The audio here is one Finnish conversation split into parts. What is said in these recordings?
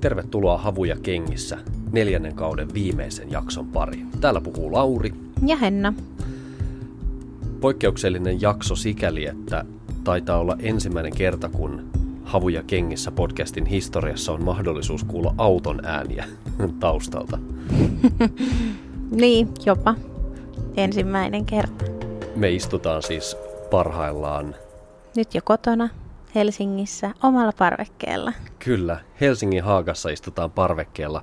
Tervetuloa Havuja kengissä neljännen kauden viimeisen jakson pariin. Täällä puhuu Lauri. Ja Henna. Poikkeuksellinen jakso sikäli, että taitaa olla ensimmäinen kerta, kun Havuja kengissä podcastin historiassa on mahdollisuus kuulla auton ääniä taustalta. niin, jopa. Ensimmäinen kerta. Me istutaan siis parhaillaan nyt jo kotona Helsingissä omalla parvekkeella. Kyllä, Helsingin Haagassa istutaan parvekkeella.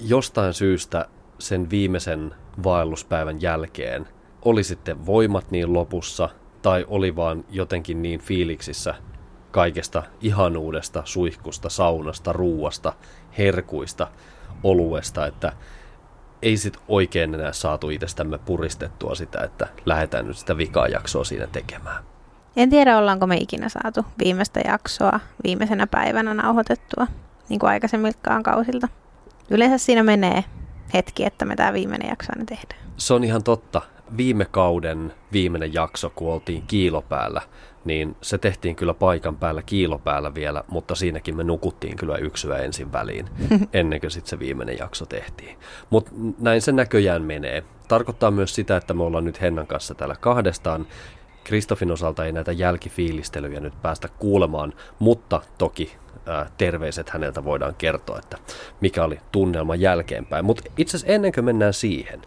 Jostain syystä sen viimeisen vaelluspäivän jälkeen oli sitten voimat niin lopussa tai oli vaan jotenkin niin fiiliksissä kaikesta ihanuudesta, suihkusta, saunasta, ruuasta, herkuista, oluesta, että ei sit oikein enää saatu itsestämme puristettua sitä, että lähdetään nyt sitä vikaa jaksoa siinä tekemään. En tiedä, ollaanko me ikinä saatu viimeistä jaksoa viimeisenä päivänä nauhoitettua, niin kuin aikaisemmiltaan kausilta. Yleensä siinä menee hetki, että me tämä viimeinen jakso aina tehdään. Se on ihan totta. Viime kauden viimeinen jakso, kun oltiin kiilopäällä, niin se tehtiin kyllä paikan päällä kiilopäällä vielä, mutta siinäkin me nukuttiin kyllä yksyä ensin väliin, ennen kuin sitten se viimeinen jakso tehtiin. Mutta näin se näköjään menee. Tarkoittaa myös sitä, että me ollaan nyt Hennan kanssa täällä kahdestaan, Kristofin osalta ei näitä jälkifiilistelyjä nyt päästä kuulemaan, mutta toki terveiset häneltä voidaan kertoa, että mikä oli tunnelma jälkeenpäin. Mutta itse asiassa ennen kuin mennään siihen,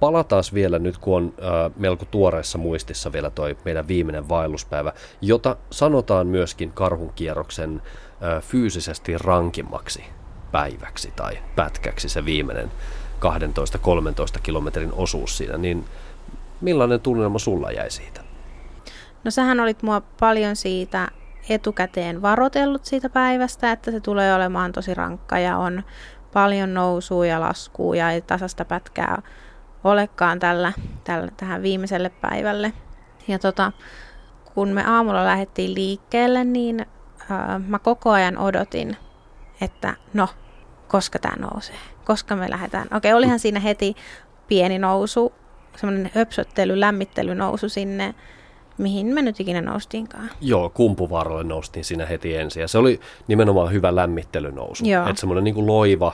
palataan vielä nyt, kun on melko tuoreessa muistissa vielä toi meidän viimeinen vaelluspäivä, jota sanotaan myöskin karhunkierroksen fyysisesti rankimmaksi päiväksi tai pätkäksi se viimeinen 12-13 kilometrin osuus siinä, niin millainen tunnelma sulla jäi siitä? No sähän olit mua paljon siitä etukäteen varotellut siitä päivästä, että se tulee olemaan tosi rankka ja on paljon nousua ja laskua ja ei tasasta pätkää olekaan tällä, tällä, tähän viimeiselle päivälle. Ja tota, kun me aamulla lähdettiin liikkeelle, niin ää, mä koko ajan odotin, että no, koska tämä nousee, koska me lähdetään. Okei, olihan siinä heti pieni nousu, semmoinen höpsöttely, lämmittely nousu sinne mihin me nyt ikinä noustiinkaan. Joo, kumpuvaaralle noustiin siinä heti ensin. Ja se oli nimenomaan hyvä lämmittelynousu. Että semmoinen niin loiva,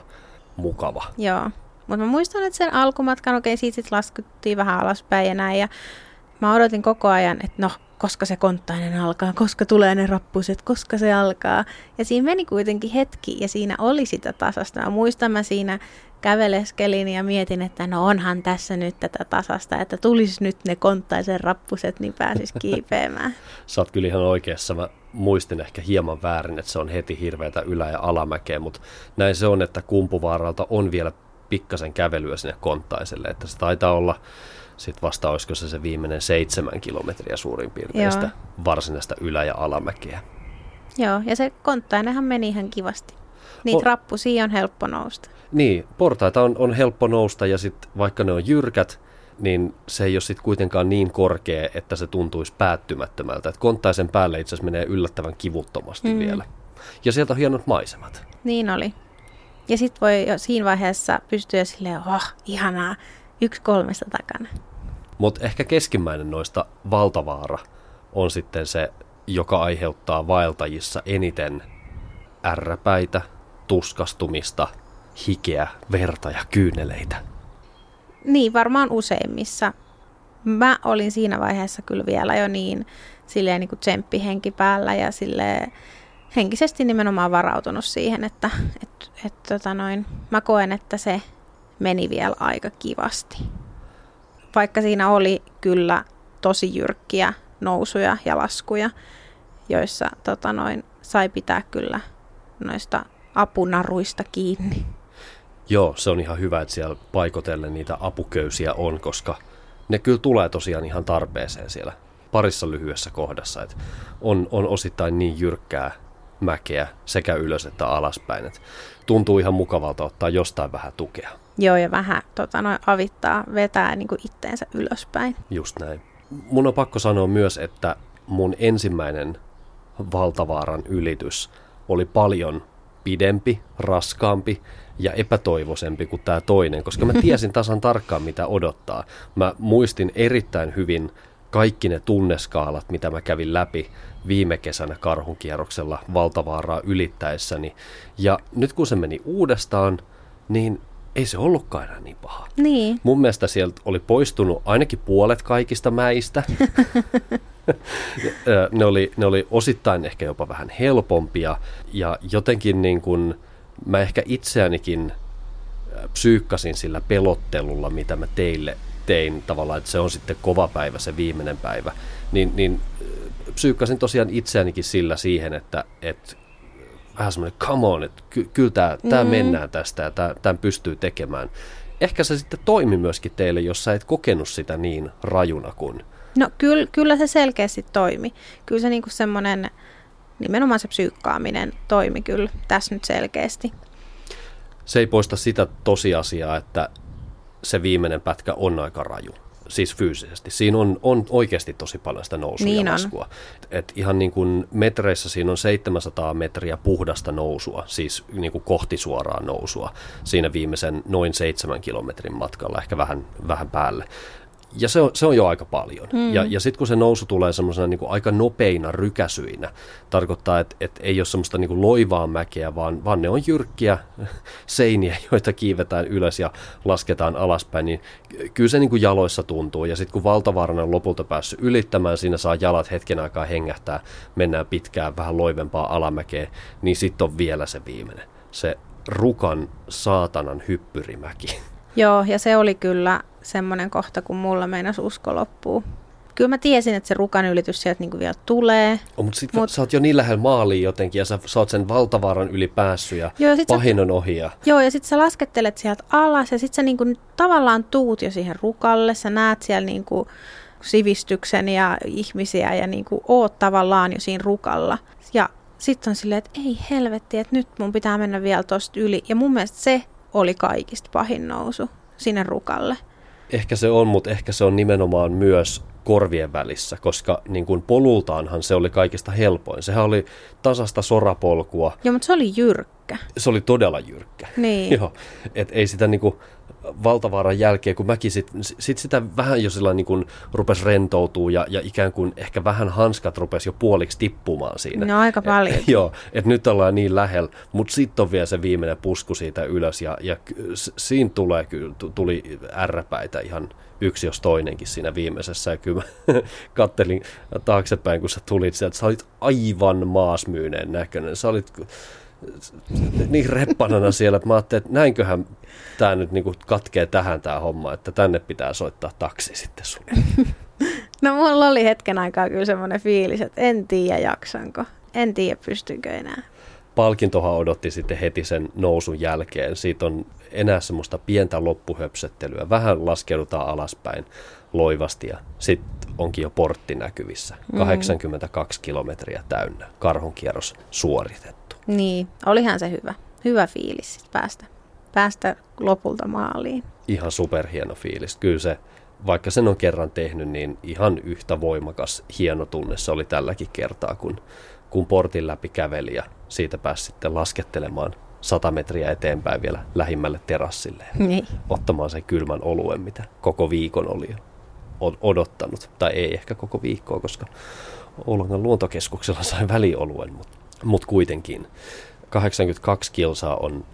mukava. Joo. Mutta mä muistan, että sen alkumatkan, okei, siitä sitten laskuttiin vähän alaspäin ja näin. Ja mä odotin koko ajan, että no, koska se konttainen alkaa, koska tulee ne rappuset, koska se alkaa. Ja siinä meni kuitenkin hetki ja siinä oli sitä tasasta. Mä muistan, mä siinä käveleskelin ja mietin, että no onhan tässä nyt tätä tasasta, että tulisi nyt ne konttaisen rappuset, niin pääsis kiipeämään. Sä oot kyllä ihan oikeassa. Mä muistin ehkä hieman väärin, että se on heti hirveätä ylä- ja alamäkeä, mutta näin se on, että kumpuvaaralta on vielä pikkasen kävelyä sinne konttaiselle, että se taitaa olla sitten vasta olisiko se se viimeinen seitsemän kilometriä suurin piirtein sitä varsinaista ylä- ja alamäkeä. Joo, ja se konttainenhan meni ihan kivasti. Niitä o- rappusia on helppo nousta. Niin, portaita on, on helppo nousta ja sitten vaikka ne on jyrkät, niin se ei ole sitten kuitenkaan niin korkea, että se tuntuisi päättymättömältä. Et konttaisen päälle itse asiassa menee yllättävän kivuttomasti mm. vielä. Ja sieltä on hienot maisemat. Niin oli. Ja sitten voi jo siinä vaiheessa pystyä silleen, oh, ihanaa, yksi kolmesta takana. Mutta ehkä keskimmäinen noista valtavaara on sitten se, joka aiheuttaa vaeltajissa eniten ärräpäitä, tuskastumista, hikeä, verta ja kyyneleitä. Niin, varmaan useimmissa. Mä olin siinä vaiheessa kyllä vielä jo niin silleen niin kuin tsemppihenki päällä ja silleen henkisesti nimenomaan varautunut siihen, että et, et, tota noin, mä koen, että se meni vielä aika kivasti. Vaikka siinä oli kyllä tosi jyrkkiä nousuja ja laskuja, joissa tota noin, sai pitää kyllä noista apunaruista kiinni. Joo, se on ihan hyvä, että siellä paikotellen niitä apuköysiä on, koska ne kyllä tulee tosiaan ihan tarpeeseen siellä parissa lyhyessä kohdassa. Että on, on osittain niin jyrkkää mäkeä sekä ylös että alaspäin. Et tuntuu ihan mukavalta ottaa jostain vähän tukea. Joo, ja vähän tota, noin avittaa, vetää niin kuin itteensä ylöspäin. Just näin. Mun on pakko sanoa myös, että mun ensimmäinen valtavaaran ylitys oli paljon pidempi, raskaampi ja epätoivoisempi kuin tämä toinen, koska mä tiesin tasan tarkkaan, mitä odottaa. Mä muistin erittäin hyvin kaikki ne tunneskaalat, mitä mä kävin läpi viime kesänä karhunkierroksella valtavaaraa ylittäessäni. Ja nyt kun se meni uudestaan, niin ei se ollutkaan enää niin paha. Niin. Mun mielestä sieltä oli poistunut ainakin puolet kaikista mäistä. ne, oli, ne oli osittain ehkä jopa vähän helpompia ja jotenkin niin kuin mä ehkä itseänikin psyykkasin sillä pelottelulla, mitä mä teille tein tavallaan, että se on sitten kova päivä, se viimeinen päivä, niin, niin psyykkasin tosiaan itseänikin sillä siihen, että, että vähän semmoinen come on, että ky- kyllä tämä, mm. mennään tästä ja tämän pystyy tekemään. Ehkä se sitten toimi myöskin teille, jos sä et kokenut sitä niin rajuna kuin... No kyllä, kyllä se selkeästi toimi. Kyllä se niinku semmoinen, nimenomaan se psyykkaaminen toimi kyllä tässä nyt selkeästi. Se ei poista sitä tosiasiaa, että se viimeinen pätkä on aika raju siis fyysisesti. Siinä on, on oikeasti tosi paljon sitä nousua niin ja laskua. Et ihan niin kuin metreissä siinä on 700 metriä puhdasta nousua, siis niin kuin kohti suoraa nousua siinä viimeisen noin seitsemän kilometrin matkalla, ehkä vähän, vähän päälle ja se on, se on jo aika paljon. Mm. Ja, ja sitten kun se nousu tulee semmoisena niin aika nopeina rykäsyinä, tarkoittaa, että et ei ole semmoista niin loivaa mäkeä, vaan, vaan ne on jyrkkiä seiniä, joita kiivetään ylös ja lasketaan alaspäin, niin kyllä se niin jaloissa tuntuu. Ja sitten kun valtavarana on lopulta päässyt ylittämään, siinä saa jalat hetken aikaa hengähtää, mennään pitkään vähän loivempaa alamäkeä, niin sitten on vielä se viimeinen. Se rukan saatanan hyppyrimäki. Joo, ja se oli kyllä semmoinen kohta, kun mulla meinasi usko loppuu. Kyllä mä tiesin, että se rukan ylitys sieltä niinku vielä tulee. Oh, mutta sitten Mut... sä oot jo niin lähellä maaliin jotenkin ja sä, sä oot sen valtavaaran yli päässyt ja joo, ja pahin on ohi. Ja... Joo, ja sitten sä laskettelet sieltä alas ja sitten sä niinku tavallaan tuut jo siihen rukalle. Sä näet siellä niinku sivistyksen ja ihmisiä ja niinku oot tavallaan jo siinä rukalla. Ja sitten on silleen, että ei helvetti, että nyt mun pitää mennä vielä tosta yli. Ja mun mielestä se oli kaikista pahin nousu sinne rukalle. Ehkä se on, mutta ehkä se on nimenomaan myös korvien välissä, koska niin kuin polultaanhan se oli kaikista helpoin. Sehän oli tasasta sorapolkua. Joo, mutta se oli jyrkkä. Se oli todella jyrkkä. Niin. Joo, et ei sitä niin kuin, valtavaaran jälkeen, kun mäkin sit, sit sitä vähän jo sillä niin kuin rupes rentoutuu ja, ja ikään kuin ehkä vähän hanskat rupes jo puoliksi tippumaan siinä. No aika paljon. Et, joo, että nyt ollaan niin lähellä, mutta sitten on vielä se viimeinen pusku siitä ylös ja, ja siinä tulee kyllä, tuli ärräpäitä ihan yksi jos toinenkin siinä viimeisessä. Ja kyllä mä kattelin taaksepäin, kun sä tulit sieltä, sä olit aivan maasmyyneen näköinen. Sä olit niin reppanana siellä, että mä ajattelin, että näinköhän tämä nyt niinku katkee tähän tämä homma, että tänne pitää soittaa taksi sitten sulle. No mulla oli hetken aikaa kyllä semmoinen fiilis, että en tiedä jaksanko, en tiedä pystynkö enää. Palkintohan odotti sitten heti sen nousun jälkeen. Siitä on enää semmoista pientä loppuhöpsettelyä. Vähän laskeudutaan alaspäin loivasti ja sitten onkin jo portti näkyvissä. 82 mm. kilometriä täynnä. Karhunkierros suoritettu. Niin, olihan se hyvä. Hyvä fiilis sit päästä, päästä lopulta maaliin. Ihan superhieno fiilis. Kyllä se, vaikka sen on kerran tehnyt, niin ihan yhtä voimakas, hieno tunne se oli tälläkin kertaa, kun, kun portin läpi käveli ja siitä pääsi sitten laskettelemaan sata metriä eteenpäin vielä lähimmälle terassille. Niin. Ottamaan sen kylmän oluen, mitä koko viikon oli jo odottanut. Tai ei ehkä koko viikkoa, koska Oulangan luontokeskuksella sai välioluen, mutta mutta kuitenkin 82 kilsaa on,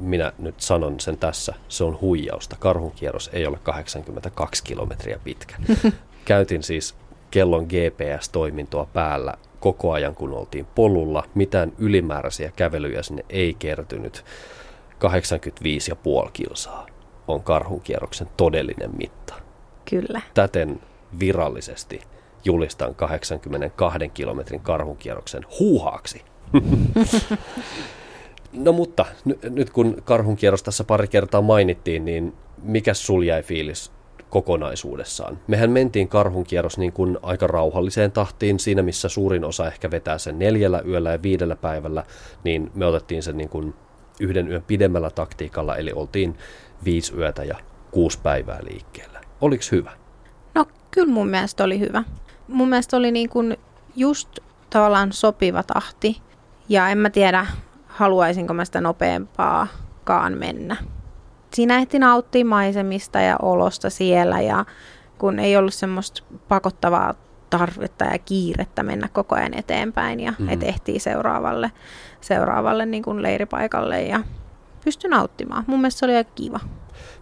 minä nyt sanon sen tässä, se on huijausta. Karhunkierros ei ole 82 kilometriä pitkä. Käytin siis kellon GPS-toimintoa päällä koko ajan, kun oltiin polulla. Mitään ylimääräisiä kävelyjä sinne ei kertynyt. 85,5 kilsaa on karhunkierroksen todellinen mitta. Kyllä. Täten virallisesti julistan 82 kilometrin karhunkierroksen huuhaaksi. no mutta, n- nyt kun karhunkierros tässä pari kertaa mainittiin, niin mikä sul jäi fiilis kokonaisuudessaan. Mehän mentiin karhunkierros niin kuin aika rauhalliseen tahtiin, siinä missä suurin osa ehkä vetää sen neljällä yöllä ja viidellä päivällä, niin me otettiin sen niin kuin yhden yön pidemmällä taktiikalla, eli oltiin viisi yötä ja kuusi päivää liikkeellä. Oliko hyvä? No kyllä mun mielestä oli hyvä. Mun mielestä oli niin kuin just tavallaan sopiva tahti. Ja en mä tiedä, haluaisinko mä sitä nopeampaakaan mennä. Siinä ehti nauttia maisemista ja olosta siellä ja kun ei ollut semmoista pakottavaa tarvetta ja kiirettä mennä koko ajan eteenpäin ja mm-hmm. et ehtii seuraavalle, seuraavalle niin kuin leiripaikalle ja pysty nauttimaan. Mun mielestä se oli aika kiva.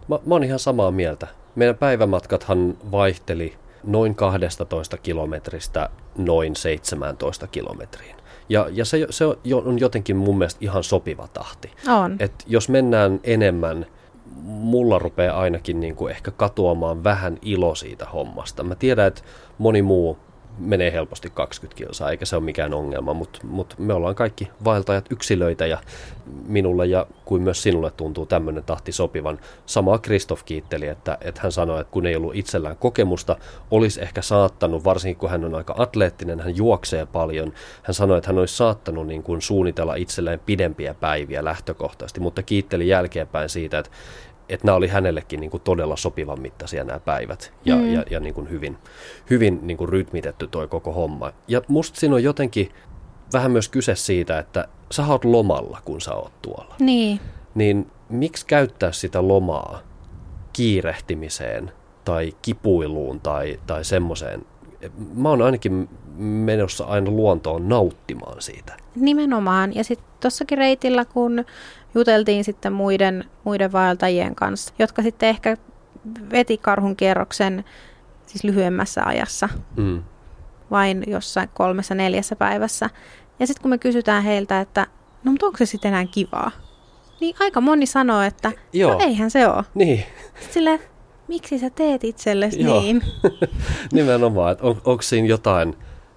Mä, mä oon ihan samaa mieltä. Meidän päivämatkathan vaihteli noin 12 kilometristä noin 17 kilometriin. Ja, ja se, se on jotenkin mun mielestä ihan sopiva tahti. On. Et jos mennään enemmän, mulla rupeaa ainakin niin kuin ehkä katoamaan vähän ilo siitä hommasta. Mä tiedän, että moni muu menee helposti 20 kilsaa, eikä se ole mikään ongelma, mutta mut me ollaan kaikki vaeltajat yksilöitä ja minulle ja kuin myös sinulle tuntuu tämmöinen tahti sopivan. Samaa Kristoff kiitteli, että, että hän sanoi, että kun ei ollut itsellään kokemusta, olisi ehkä saattanut, varsinkin kun hän on aika atleettinen, hän juoksee paljon, hän sanoi, että hän olisi saattanut niin kuin suunnitella itselleen pidempiä päiviä lähtökohtaisesti, mutta kiitteli jälkeenpäin siitä, että, että nämä oli hänellekin niin kuin todella sopivan mittaisia nämä päivät ja, mm. ja, ja niin kuin hyvin, hyvin niin kuin rytmitetty toi koko homma. Ja musta siinä on jotenkin vähän myös kyse siitä, että sä oot lomalla, kun sä oot tuolla. Niin. Niin miksi käyttää sitä lomaa kiirehtimiseen tai kipuiluun tai, tai semmoiseen? Mä oon ainakin menossa aina luontoon nauttimaan siitä. Nimenomaan. Ja sitten tuossakin reitillä, kun juteltiin sitten muiden, muiden vaeltajien kanssa, jotka sitten ehkä veti karhun kierroksen siis lyhyemmässä ajassa, mm. vain jossain kolmessa neljässä päivässä. Ja sitten kun me kysytään heiltä, että no mutta onko se sitten enää kivaa? Niin aika moni sanoo, että Joo. no eihän se ole. Niin. Sille, miksi sä teet itsellesi niin? Nimenomaan, että on, onko siinä jotain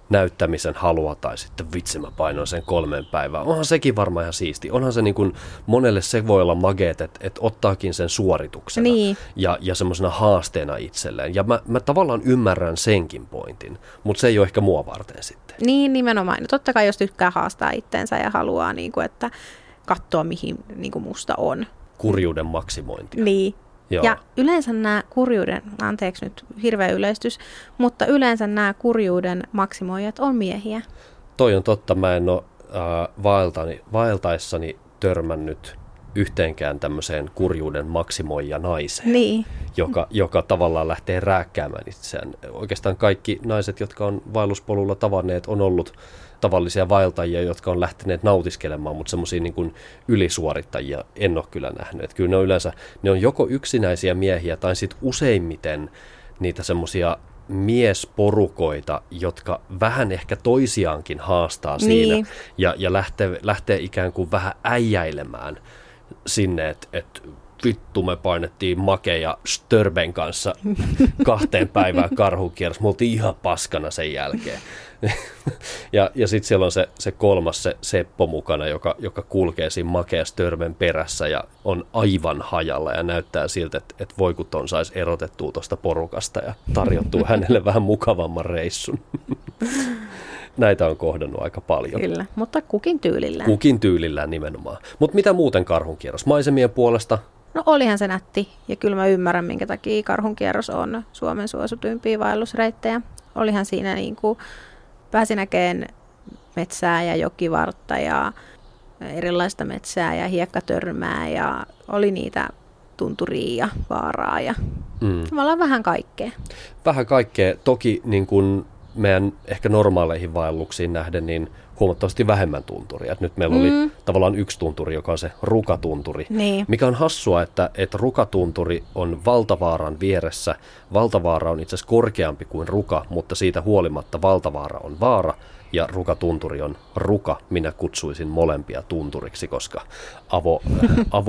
näyttämisen halua tai sitten vitsi mä painoin sen kolmeen päivään. Onhan sekin varmaan ihan siisti. Onhan se niin kuin, monelle se voi olla mageet, että, että ottaakin sen suorituksena niin. ja, ja semmoisena haasteena itselleen. Ja mä, mä tavallaan ymmärrän senkin pointin, mutta se ei ole ehkä mua varten sitten. Niin, nimenomaan. No totta kai jos tykkää haastaa itteensä ja haluaa, niin kuin, että katsoa mihin niin kuin musta on. Kurjuuden maksimointi. Niin, Joo. Ja yleensä nämä kurjuuden, anteeksi nyt hirveä yleistys, mutta yleensä nämä kurjuuden maksimoijat on miehiä. Toi on totta, mä en ole äh, vaeltani, vaeltaessani törmännyt yhteenkään tämmöiseen kurjuuden maksimoija naiseen, niin. joka, joka tavallaan lähtee rääkkäämään itseään. Oikeastaan kaikki naiset, jotka on vaelluspolulla tavanneet, on ollut tavallisia vaeltajia, jotka on lähteneet nautiskelemaan, mutta semmoisia niin ylisuorittajia en ole kyllä nähnyt. Että kyllä ne on yleensä, ne on joko yksinäisiä miehiä tai sitten useimmiten niitä semmoisia miesporukoita, jotka vähän ehkä toisiaankin haastaa siinä niin. ja, ja lähtee, lähtee ikään kuin vähän äijäilemään sinne, että et vittu me painettiin Make ja Störben kanssa kahteen päivään karhukierros. Me oltiin ihan paskana sen jälkeen. ja ja sitten siellä on se, se kolmas, se Seppo mukana, joka, joka kulkee siinä Make ja Störben perässä ja on aivan hajalla ja näyttää siltä, että, että voi kun ton saisi erotettua tuosta porukasta ja tarjottuu hänelle vähän mukavamman reissun. Näitä on kohdannut aika paljon. Kyllä, mutta kukin tyylillään. Kukin tyylillään nimenomaan. Mutta mitä muuten karhunkierros? Maisemien puolesta No olihan se nätti ja kyllä mä ymmärrän, minkä takia karhunkierros on Suomen suosituimpia vaellusreittejä. Olihan siinä niin kuin, pääsi näkeen metsää ja jokivartta ja erilaista metsää ja hiekkatörmää ja oli niitä tunturia ja vaaraa ja mm. tavallaan vähän kaikkea. Vähän kaikkea. Toki niin kuin meidän ehkä normaaleihin vaelluksiin nähden, niin huomattavasti vähemmän tunturia. Et nyt meillä mm. oli tavallaan yksi tunturi, joka on se rukatunturi, niin. mikä on hassua, että, että rukatunturi on Valtavaaran vieressä. Valtavaara on itse asiassa korkeampi kuin ruka, mutta siitä huolimatta Valtavaara on vaara ja rukatunturi on ruka. Minä kutsuisin molempia tunturiksi, koska avo,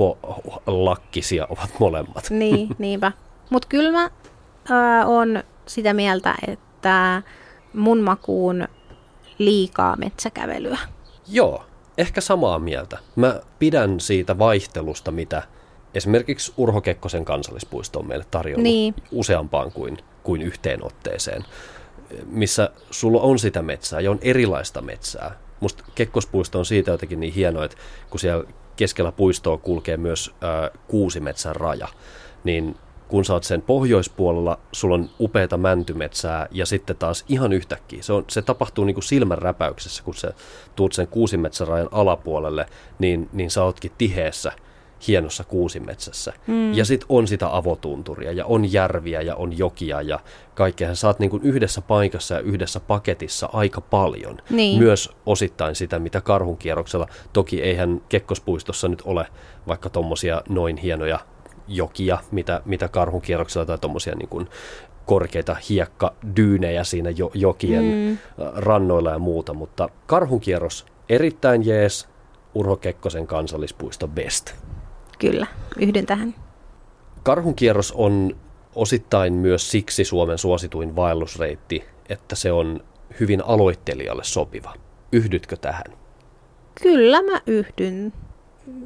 avolakkisia ovat molemmat. Niin, niinpä. Mutta kyllä mä äh, on sitä mieltä, että mun makuun liikaa metsäkävelyä. Joo, ehkä samaa mieltä. Mä pidän siitä vaihtelusta, mitä esimerkiksi Urho Kekkosen kansallispuisto on meille tarjonnut Niin. useampaan kuin, kuin yhteen otteeseen, missä sulla on sitä metsää ja on erilaista metsää. Musta Kekkospuisto on siitä jotenkin niin hieno, että kun siellä keskellä puistoa kulkee myös ää, kuusimetsän raja, niin kun sä oot sen pohjoispuolella, sulla on upeita mäntymetsää ja sitten taas ihan yhtäkkiä. Se, on, se tapahtuu niin kuin silmän räpäyksessä, kun sä tuut sen kuusimetsän rajan alapuolelle, niin, niin sä ootkin tiheessä hienossa kuusimetsässä. Mm. Ja sitten on sitä avotunturia ja on järviä ja on jokia ja kaikkea. Sä oot niin kuin yhdessä paikassa ja yhdessä paketissa aika paljon. Niin. Myös osittain sitä, mitä karhunkierroksella. Toki eihän Kekkospuistossa nyt ole vaikka tommosia noin hienoja jokia, mitä, mitä karhunkierroksella tai tommosia niin kuin korkeita hiekkadyynejä siinä jo, jokien mm. rannoilla ja muuta, mutta karhunkierros erittäin jees, Urho Kekkosen kansallispuisto best. Kyllä, yhdyn tähän. Karhunkierros on osittain myös siksi Suomen suosituin vaellusreitti, että se on hyvin aloittelijalle sopiva. Yhdytkö tähän? Kyllä mä yhdyn.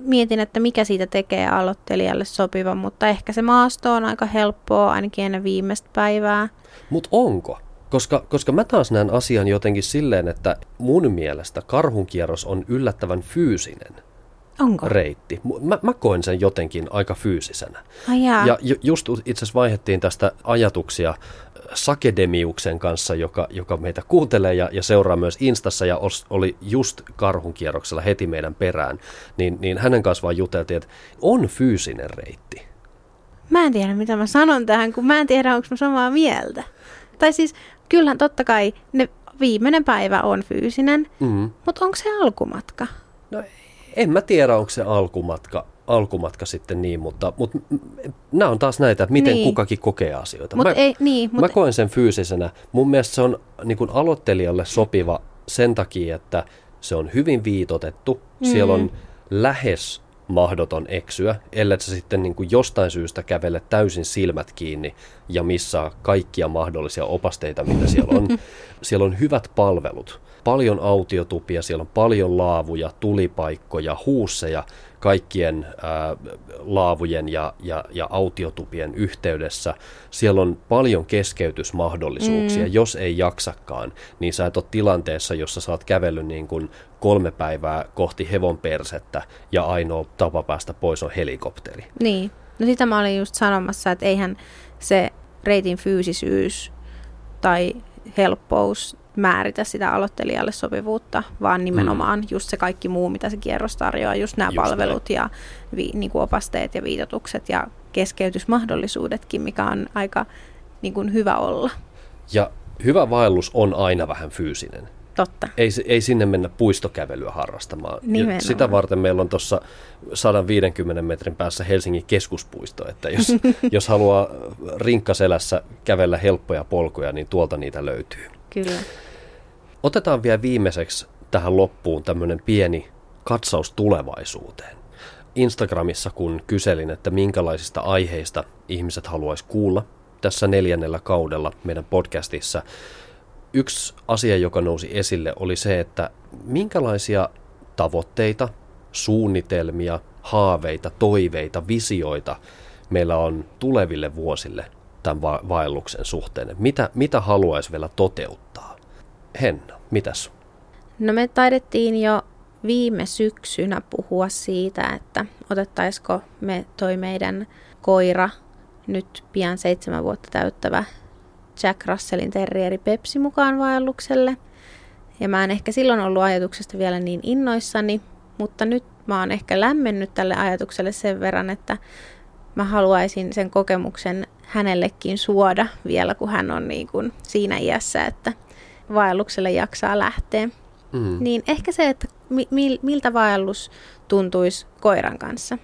Mietin, että mikä siitä tekee aloittelijalle sopiva, mutta ehkä se maasto on aika helppoa ainakin ennen viimeistä päivää. Mutta onko? Koska, koska mä taas näen asian jotenkin silleen, että mun mielestä karhunkierros on yllättävän fyysinen Onko? reitti. Mä, mä koen sen jotenkin aika fyysisenä. Ai jaa. Ja ju- just itse asiassa vaihdettiin tästä ajatuksia Sakedemiuksen kanssa, joka, joka meitä kuuntelee ja, ja seuraa myös Instassa ja os, oli just karhunkierroksella heti meidän perään, niin, niin hänen kanssa vaan juteltiin, että on fyysinen reitti. Mä en tiedä, mitä mä sanon tähän, kun mä en tiedä, onko mä samaa mieltä. Tai siis, kyllähän totta kai ne viimeinen päivä on fyysinen, Mm. mutta onko se alkumatka? No en mä tiedä, onko se alkumatka, alkumatka sitten niin, mutta, mutta nämä on taas näitä, että miten Niin. kukakin kokee asioita. Mutta mä, ei, niin, mä mutta koen sen fyysisenä. Mun mielestä se on niin kuin aloittelijalle sopiva sen takia, että se on hyvin viitotettu. Mm. Siellä on lähes mahdoton eksyä, ellei sä sitten niin kuin jostain syystä kävele täysin silmät kiinni ja missaa kaikkia mahdollisia opasteita, mitä siellä on. siellä on hyvät palvelut, paljon autiotupia, siellä on paljon laavuja, tulipaikkoja, huusseja kaikkien ää, laavujen ja, ja, ja autiotupien yhteydessä. Siellä on paljon keskeytysmahdollisuuksia. Mm. Jos ei jaksakaan, niin sä et ole tilanteessa, jossa sä oot kävellyt niin kuin kolme päivää kohti hevon persettä ja ainoa tapa päästä pois on helikopteri. niin. No sitä mä olin just sanomassa, että eihän se reitin fyysisyys tai helppous määritä sitä aloittelijalle sopivuutta, vaan nimenomaan mm. just se kaikki muu, mitä se kierros tarjoaa, just nämä Just palvelut ja vi, niin kuin opasteet ja viitotukset ja keskeytysmahdollisuudetkin, mikä on aika niin kuin hyvä olla. Ja hyvä vaellus on aina vähän fyysinen. Totta. Ei, ei sinne mennä puistokävelyä harrastamaan. Nimenomaan. Sitä varten meillä on tuossa 150 metrin päässä Helsingin keskuspuisto, että jos, jos haluaa rinkkaselässä kävellä helppoja polkuja, niin tuolta niitä löytyy. Kyllä. Otetaan vielä viimeiseksi tähän loppuun tämmöinen pieni katsaus tulevaisuuteen. Instagramissa, kun kyselin, että minkälaisista aiheista ihmiset haluaisi kuulla tässä neljännellä kaudella meidän podcastissa, yksi asia, joka nousi esille, oli se, että minkälaisia tavoitteita, suunnitelmia, haaveita, toiveita, visioita meillä on tuleville vuosille tämän va- vaelluksen suhteen. Mitä, mitä haluaisi vielä toteuttaa? Henna, mitäs? No me taidettiin jo viime syksynä puhua siitä, että otettaisiko me toi meidän koira, nyt pian seitsemän vuotta täyttävä Jack Russellin terrieri Pepsi mukaan vaellukselle. Ja mä en ehkä silloin ollut ajatuksesta vielä niin innoissani, mutta nyt mä oon ehkä lämmennyt tälle ajatukselle sen verran, että mä haluaisin sen kokemuksen hänellekin suoda vielä, kun hän on niin kuin siinä iässä, että vaellukselle jaksaa lähteä. Mm. Niin ehkä se, että mi- mil- miltä vaellus tuntuisi koiran kanssa.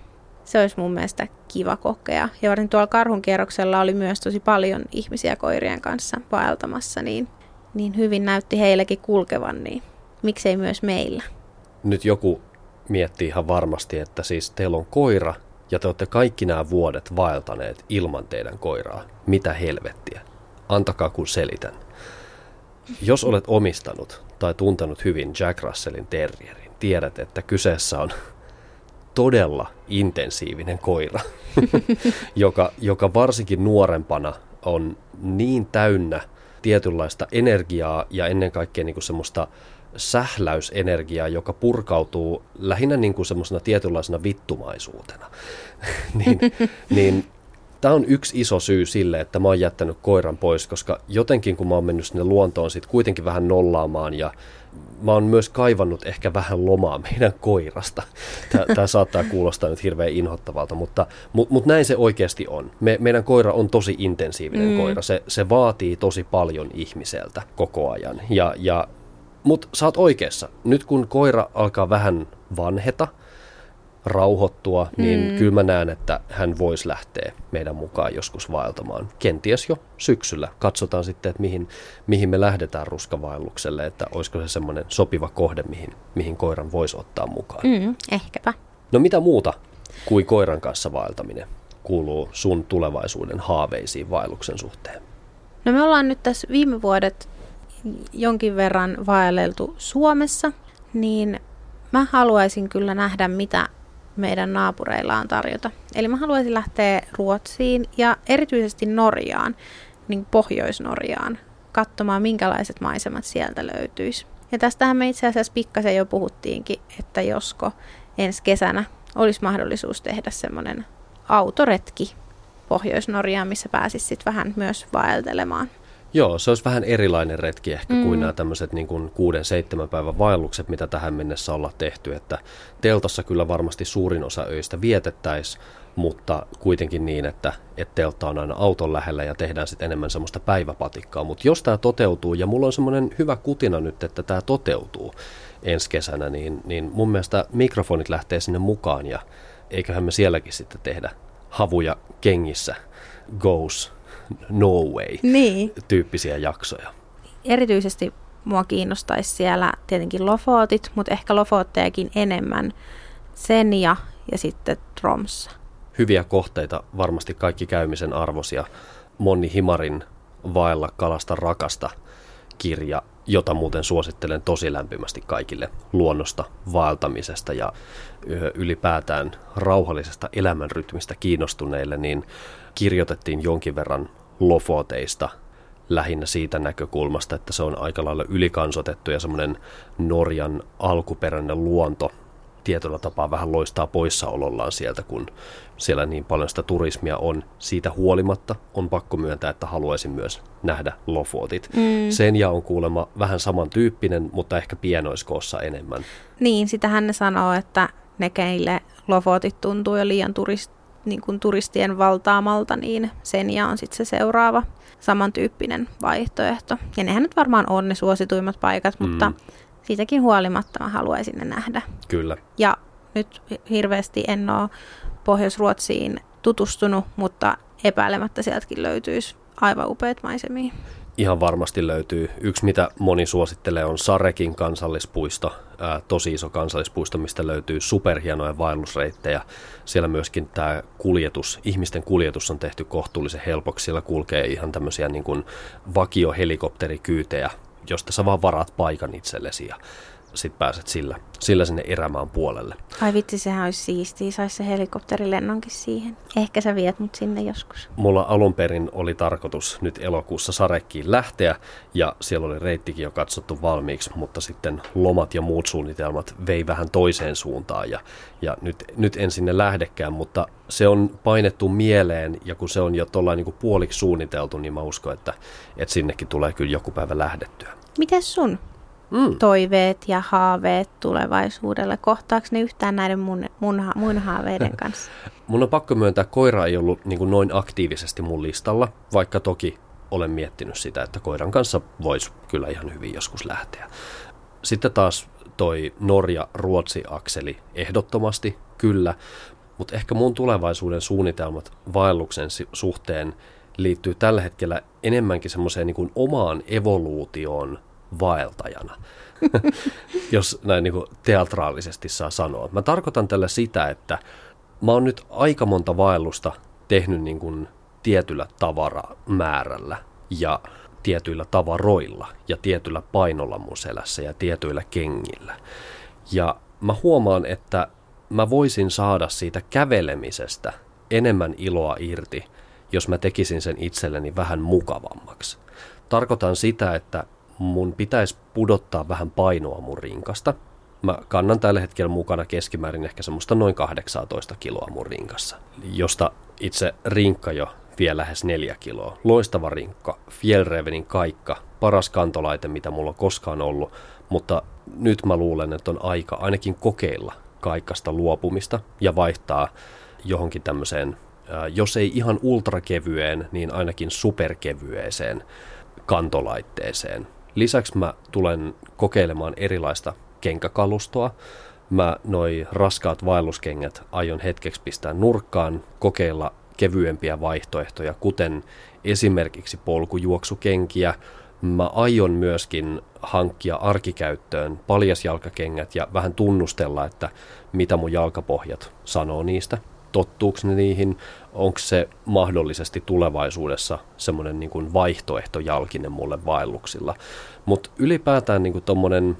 Se olisi mun mielestä kiva kokea. Ja varsin tuolla karhunkierroksella oli myös tosi paljon ihmisiä koirien kanssa vaeltamassa, niin, niin hyvin näytti heillekin kulkevan, niin miksei myös meillä. Nyt joku miettii ihan varmasti, että siis teillä on koira ja te olette kaikki nämä vuodet vaeltaneet ilman teidän koiraa. Mitä helvettiä? Antakaa kun selitän. Jos olet omistanut tai tuntenut hyvin Jack Russellin terrierin, tiedät, että kyseessä on todella intensiivinen koira, joka, joka varsinkin nuorempana on niin täynnä tietynlaista energiaa ja ennen kaikkea niin kuin semmoista sähläysenergiaa, joka purkautuu lähinnä niin kuin semmoisena tietynlaisena vittumaisuutena. niin, niin tämä on yksi iso syy sille, että mä oon jättänyt koiran pois, koska jotenkin kun mä oon mennyt sinne luontoon sit kuitenkin vähän nollaamaan ja mä oon myös kaivannut ehkä vähän lomaa meidän koirasta. Tämä saattaa kuulostaa nyt hirveän inhottavalta, mutta, mutta, mutta näin se oikeasti on. Me, meidän koira on tosi intensiivinen mm. koira. Se, se vaatii tosi paljon ihmiseltä koko ajan. Ja, ja, mutta sä oot oikeassa. Nyt kun koira alkaa vähän vanheta, rauhoittua, niin mm. kyllä mä näen, että hän voisi lähteä meidän mukaan joskus vaeltamaan. Kenties jo syksyllä. Katsotaan sitten, että mihin, mihin me lähdetään ruskavaellukselle, että olisiko se semmoinen sopiva kohde, mihin, mihin koiran voisi ottaa mukaan. Mm, ehkäpä. No mitä muuta kuin koiran kanssa vaeltaminen kuuluu sun tulevaisuuden haaveisiin vaelluksen suhteen? No me ollaan nyt tässä viime vuodet jonkin verran vaelleltu Suomessa, niin mä haluaisin kyllä nähdä, mitä meidän naapureilla on tarjota. Eli mä haluaisin lähteä Ruotsiin ja erityisesti Norjaan, niin Pohjois-Norjaan, katsomaan minkälaiset maisemat sieltä löytyisi. Ja tästähän me itse asiassa pikkasen jo puhuttiinkin, että josko ensi kesänä olisi mahdollisuus tehdä semmoinen autoretki Pohjois-Norjaan, missä pääsisi sitten vähän myös vaeltelemaan. Joo, se olisi vähän erilainen retki ehkä mm. kuin nämä tämmöiset niin kuin kuuden, seitsemän päivän vaellukset, mitä tähän mennessä ollaan tehty. Että teltassa kyllä varmasti suurin osa öistä vietettäisiin, mutta kuitenkin niin, että, että teltta on aina auton lähellä ja tehdään sitten enemmän semmoista päiväpatikkaa. Mutta jos tämä toteutuu, ja mulla on semmoinen hyvä kutina nyt, että tämä toteutuu ensi kesänä, niin, niin mun mielestä mikrofonit lähtee sinne mukaan ja eiköhän me sielläkin sitten tehdä havuja kengissä goes no way niin. tyyppisiä jaksoja. Erityisesti mua kiinnostaisi siellä tietenkin Lofotit, mutta ehkä Lofottejakin enemmän Senja ja sitten Tromsa. Hyviä kohteita, varmasti kaikki käymisen arvosia. Monni Himarin Vaella kalasta rakasta kirja, jota muuten suosittelen tosi lämpimästi kaikille luonnosta, vaeltamisesta ja ylipäätään rauhallisesta elämänrytmistä kiinnostuneille, niin kirjoitettiin jonkin verran Lofoteista lähinnä siitä näkökulmasta, että se on aika lailla ylikansotettu ja semmoinen Norjan alkuperäinen luonto tietyllä tapaa vähän loistaa poissaolollaan sieltä, kun siellä niin paljon sitä turismia on. Siitä huolimatta on pakko myöntää, että haluaisin myös nähdä Lofotit. Mm. Sen ja on kuulemma vähän samantyyppinen, mutta ehkä pienoiskoossa enemmän. Niin, sitähän ne sanoo, että ne keille Lofotit tuntuu jo liian turist, niin kuin turistien valtaamalta, niin Senja on sitten se seuraava samantyyppinen vaihtoehto. Ja nehän nyt varmaan on ne suosituimmat paikat, mm. Siitäkin huolimatta mä haluaisin ne nähdä. Kyllä. Ja nyt hirveästi en ole Pohjois-Ruotsiin tutustunut, mutta epäilemättä sieltäkin löytyisi aivan upeat maisemia ihan varmasti löytyy. Yksi, mitä moni suosittelee, on Sarekin kansallispuisto, ää, tosi iso kansallispuisto, mistä löytyy superhienoja vaellusreittejä. Siellä myöskin tämä kuljetus, ihmisten kuljetus on tehty kohtuullisen helpoksi. Siellä kulkee ihan tämmöisiä niin kuin vakiohelikopterikyytejä, josta sä vaan varaat paikan itsellesi ja sit pääset sillä, sillä sinne erämaan puolelle. Ai vitsi, sehän olisi siistiä, saisi se helikopterilennonkin siihen. Ehkä sä viet mut sinne joskus. Mulla alun perin oli tarkoitus nyt elokuussa Sarekkiin lähteä ja siellä oli reittikin jo katsottu valmiiksi, mutta sitten lomat ja muut suunnitelmat vei vähän toiseen suuntaan ja, ja nyt, nyt en sinne lähdekään, mutta se on painettu mieleen ja kun se on jo tuollain niin puoliksi suunniteltu, niin mä uskon, että, että sinnekin tulee kyllä joku päivä lähdettyä. Mites sun? mm. toiveet ja haaveet tulevaisuudelle? Kohtaako ne yhtään näiden mun, mun, mun haaveiden kanssa? mun on pakko myöntää, että koira ei ollut niin kuin noin aktiivisesti mun listalla, vaikka toki olen miettinyt sitä, että koiran kanssa voisi kyllä ihan hyvin joskus lähteä. Sitten taas toi Norja-Ruotsi-akseli ehdottomasti kyllä, mutta ehkä mun tulevaisuuden suunnitelmat vaelluksen suhteen liittyy tällä hetkellä enemmänkin semmoiseen niin omaan evoluutioon vaeltajana, jos näin niin kuin teatraalisesti saa sanoa. Mä tarkoitan tällä sitä, että mä oon nyt aika monta vaellusta tehnyt niin kuin tietyllä tavaramäärällä ja tietyillä tavaroilla ja tietyllä painolla mun selässä ja tietyillä kengillä. Ja mä huomaan, että mä voisin saada siitä kävelemisestä enemmän iloa irti, jos mä tekisin sen itselleni vähän mukavammaksi. Tarkoitan sitä, että mun pitäisi pudottaa vähän painoa mun rinkasta. Mä kannan tällä hetkellä mukana keskimäärin ehkä semmoista noin 18 kiloa mun rinkassa, josta itse rinkka jo vie lähes neljä kiloa. Loistava rinkka, Fjellrevenin kaikka, paras kantolaite, mitä mulla on koskaan ollut, mutta nyt mä luulen, että on aika ainakin kokeilla kaikasta luopumista ja vaihtaa johonkin tämmöiseen, jos ei ihan ultrakevyeen, niin ainakin superkevyeseen kantolaitteeseen. Lisäksi mä tulen kokeilemaan erilaista kenkäkalustoa. Mä noi raskaat vaelluskengät aion hetkeksi pistää nurkkaan, kokeilla kevyempiä vaihtoehtoja, kuten esimerkiksi polkujuoksukenkiä. Mä aion myöskin hankkia arkikäyttöön paljasjalkakengät ja vähän tunnustella, että mitä mun jalkapohjat sanoo niistä. Tottuuko ne niihin? Onko se mahdollisesti tulevaisuudessa semmoinen niin kuin vaihtoehto jalkinen mulle vaelluksilla? Mutta ylipäätään niin kuin tommonen,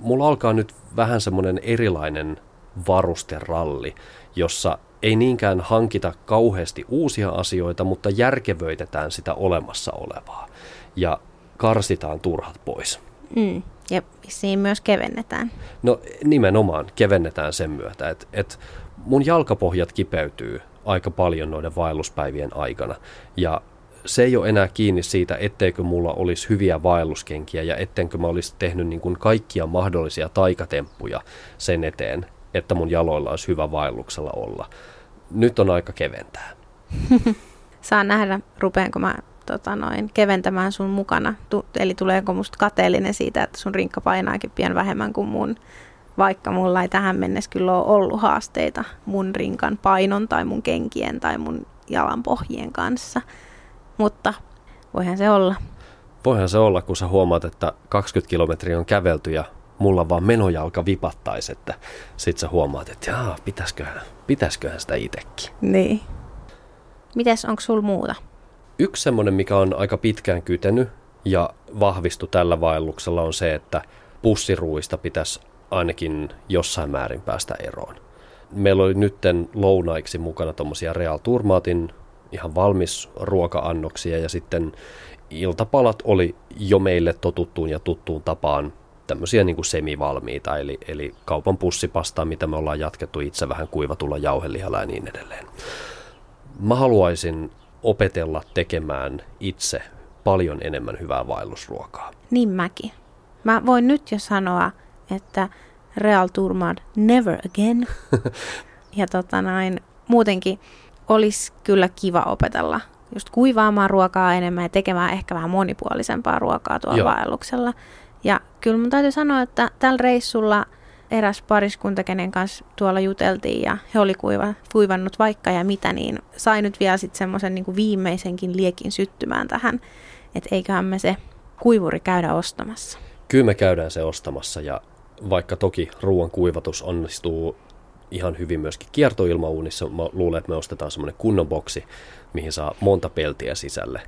mulla alkaa nyt vähän semmoinen erilainen varusteralli, jossa ei niinkään hankita kauheasti uusia asioita, mutta järkevöitetään sitä olemassa olevaa ja karsitaan turhat pois. Mm. Ja siinä myös kevennetään. No nimenomaan kevennetään sen myötä, että et mun jalkapohjat kipeytyy aika paljon noiden vaelluspäivien aikana ja se ei ole enää kiinni siitä, etteikö mulla olisi hyviä vaelluskenkiä ja ettenkö mä olisi tehnyt niin kuin kaikkia mahdollisia taikatemppuja sen eteen, että mun jaloilla olisi hyvä vaelluksella olla. Nyt on aika keventää. Saa nähdä, rupeenko mä tota noin, keventämään sun mukana. Tu- eli tuleeko musta kateellinen siitä, että sun rinkka painaakin pian vähemmän kuin mun. Vaikka mulla ei tähän mennessä kyllä ole ollut haasteita mun rinkan painon tai mun kenkien tai mun jalanpohjien kanssa. Mutta voihan se olla. Voihan se olla, kun sä huomaat, että 20 kilometriä on kävelty ja mulla vaan menojalka vipattaisi, että sit sä huomaat, että jaa, pitäisköhän, pitäisköhän sitä itsekin. Niin. Mites, onko sul muuta? Yksi semmoinen, mikä on aika pitkään kytenyt ja vahvistu tällä vaelluksella on se, että pussiruuista pitäisi ainakin jossain määrin päästä eroon. Meillä oli nytten lounaiksi mukana tuommoisia Real Turmatin ihan valmis ruoka-annoksia ja sitten iltapalat oli jo meille totuttuun ja tuttuun tapaan tämmöisiä niin kuin semivalmiita, eli, eli kaupan pussipastaa, mitä me ollaan jatkettu itse vähän kuivatulla jauhelihalla ja niin edelleen. Mä haluaisin opetella tekemään itse paljon enemmän hyvää vaellusruokaa. Niin mäkin. Mä voin nyt jo sanoa, että Real Turmad never again. ja tota noin, muutenkin olisi kyllä kiva opetella just kuivaamaan ruokaa enemmän ja tekemään ehkä vähän monipuolisempaa ruokaa tuolla Joo. vaelluksella. Ja kyllä mun täytyy sanoa, että tällä reissulla eräs pariskunta, kenen kanssa tuolla juteltiin ja he oli kuiva, kuivannut vaikka ja mitä, niin sai nyt vielä sitten semmoisen niin viimeisenkin liekin syttymään tähän, että eiköhän me se kuivuri käydä ostamassa. Kyllä me käydään se ostamassa ja vaikka toki ruoan kuivatus onnistuu ihan hyvin myöskin kiertoilmauunissa, mä luulen, että me ostetaan semmoinen kunnon boksi, mihin saa monta peltiä sisälle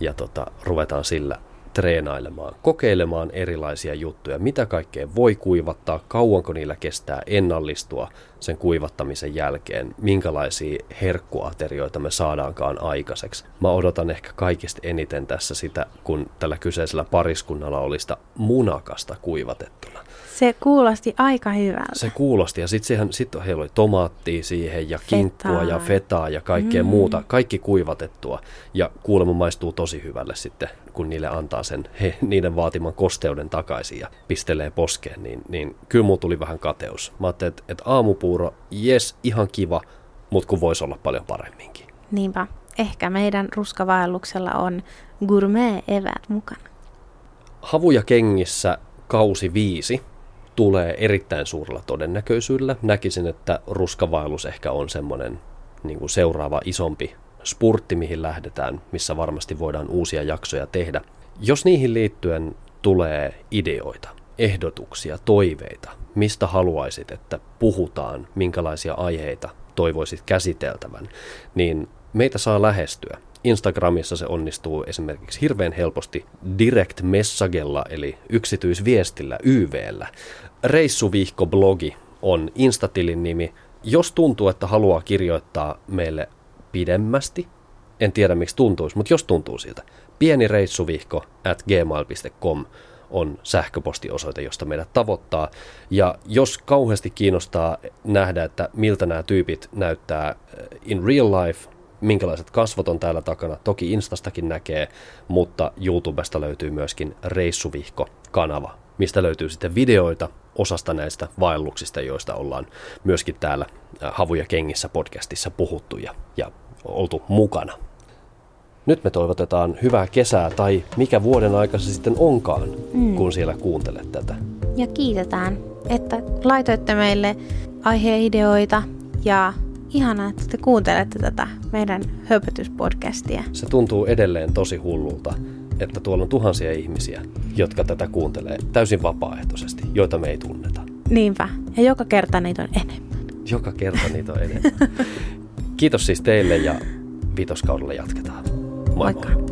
ja tota, ruvetaan sillä treenailemaan, kokeilemaan erilaisia juttuja, mitä kaikkea voi kuivattaa, kauanko niillä kestää ennallistua sen kuivattamisen jälkeen, minkälaisia herkkuaterioita me saadaankaan aikaiseksi. Mä odotan ehkä kaikista eniten tässä sitä, kun tällä kyseisellä pariskunnalla oli sitä munakasta kuivatettuna. Se kuulosti aika hyvältä. Se kuulosti ja sitten sit heillä oli tomaattia siihen ja kinkkua ja fetaa ja kaikkea mm. muuta, kaikki kuivatettua. Ja kuulemma maistuu tosi hyvälle sitten, kun niille antaa sen he, niiden vaatiman kosteuden takaisin ja pistelee poskeen, niin, niin kyllä mulla tuli vähän kateus. Mä ajattelin, että, että aamupuuro, jes, ihan kiva, mutta kun voisi olla paljon paremminkin. Niinpä. Ehkä meidän ruskavaelluksella on gourmet-evät mukana. Havuja kengissä kausi viisi tulee erittäin suurella todennäköisyydellä. Näkisin, että ruskavaellus ehkä on semmoinen niin kuin seuraava isompi spurtti, mihin lähdetään, missä varmasti voidaan uusia jaksoja tehdä. Jos niihin liittyen tulee ideoita, ehdotuksia, toiveita, mistä haluaisit, että puhutaan, minkälaisia aiheita toivoisit käsiteltävän, niin meitä saa lähestyä. Instagramissa se onnistuu esimerkiksi hirveän helposti direct messagella, eli yksityisviestillä, YVllä. Reissuvihko-blogi on Instatilin nimi, jos tuntuu, että haluaa kirjoittaa meille pidemmästi, en tiedä miksi tuntuisi, mutta jos tuntuu siltä, pieni reissuvihko at gmail.com on sähköpostiosoite, josta meidät tavoittaa. Ja jos kauheasti kiinnostaa nähdä, että miltä nämä tyypit näyttää in real life, minkälaiset kasvot on täällä takana. Toki Instastakin näkee, mutta YouTubesta löytyy myöskin Reissuvihko-kanava, mistä löytyy sitten videoita osasta näistä vaelluksista, joista ollaan myöskin täällä Havuja kengissä podcastissa puhuttu ja, ja oltu mukana. Nyt me toivotetaan hyvää kesää tai mikä vuoden aika se sitten onkaan, mm. kun siellä kuuntelet tätä. Ja kiitetään, että laitoitte meille aiheideoita ja ihanaa, että te kuuntelette tätä meidän höpötyspodcastia. Se tuntuu edelleen tosi hullulta, että tuolla on tuhansia ihmisiä, jotka tätä kuuntelee täysin vapaaehtoisesti, joita me ei tunneta. Niinpä, ja joka kerta niitä on enemmän. Joka kerta niitä on enemmän. Kiitos siis teille ja viitoskaudella jatketaan. Moi Moikka. moi.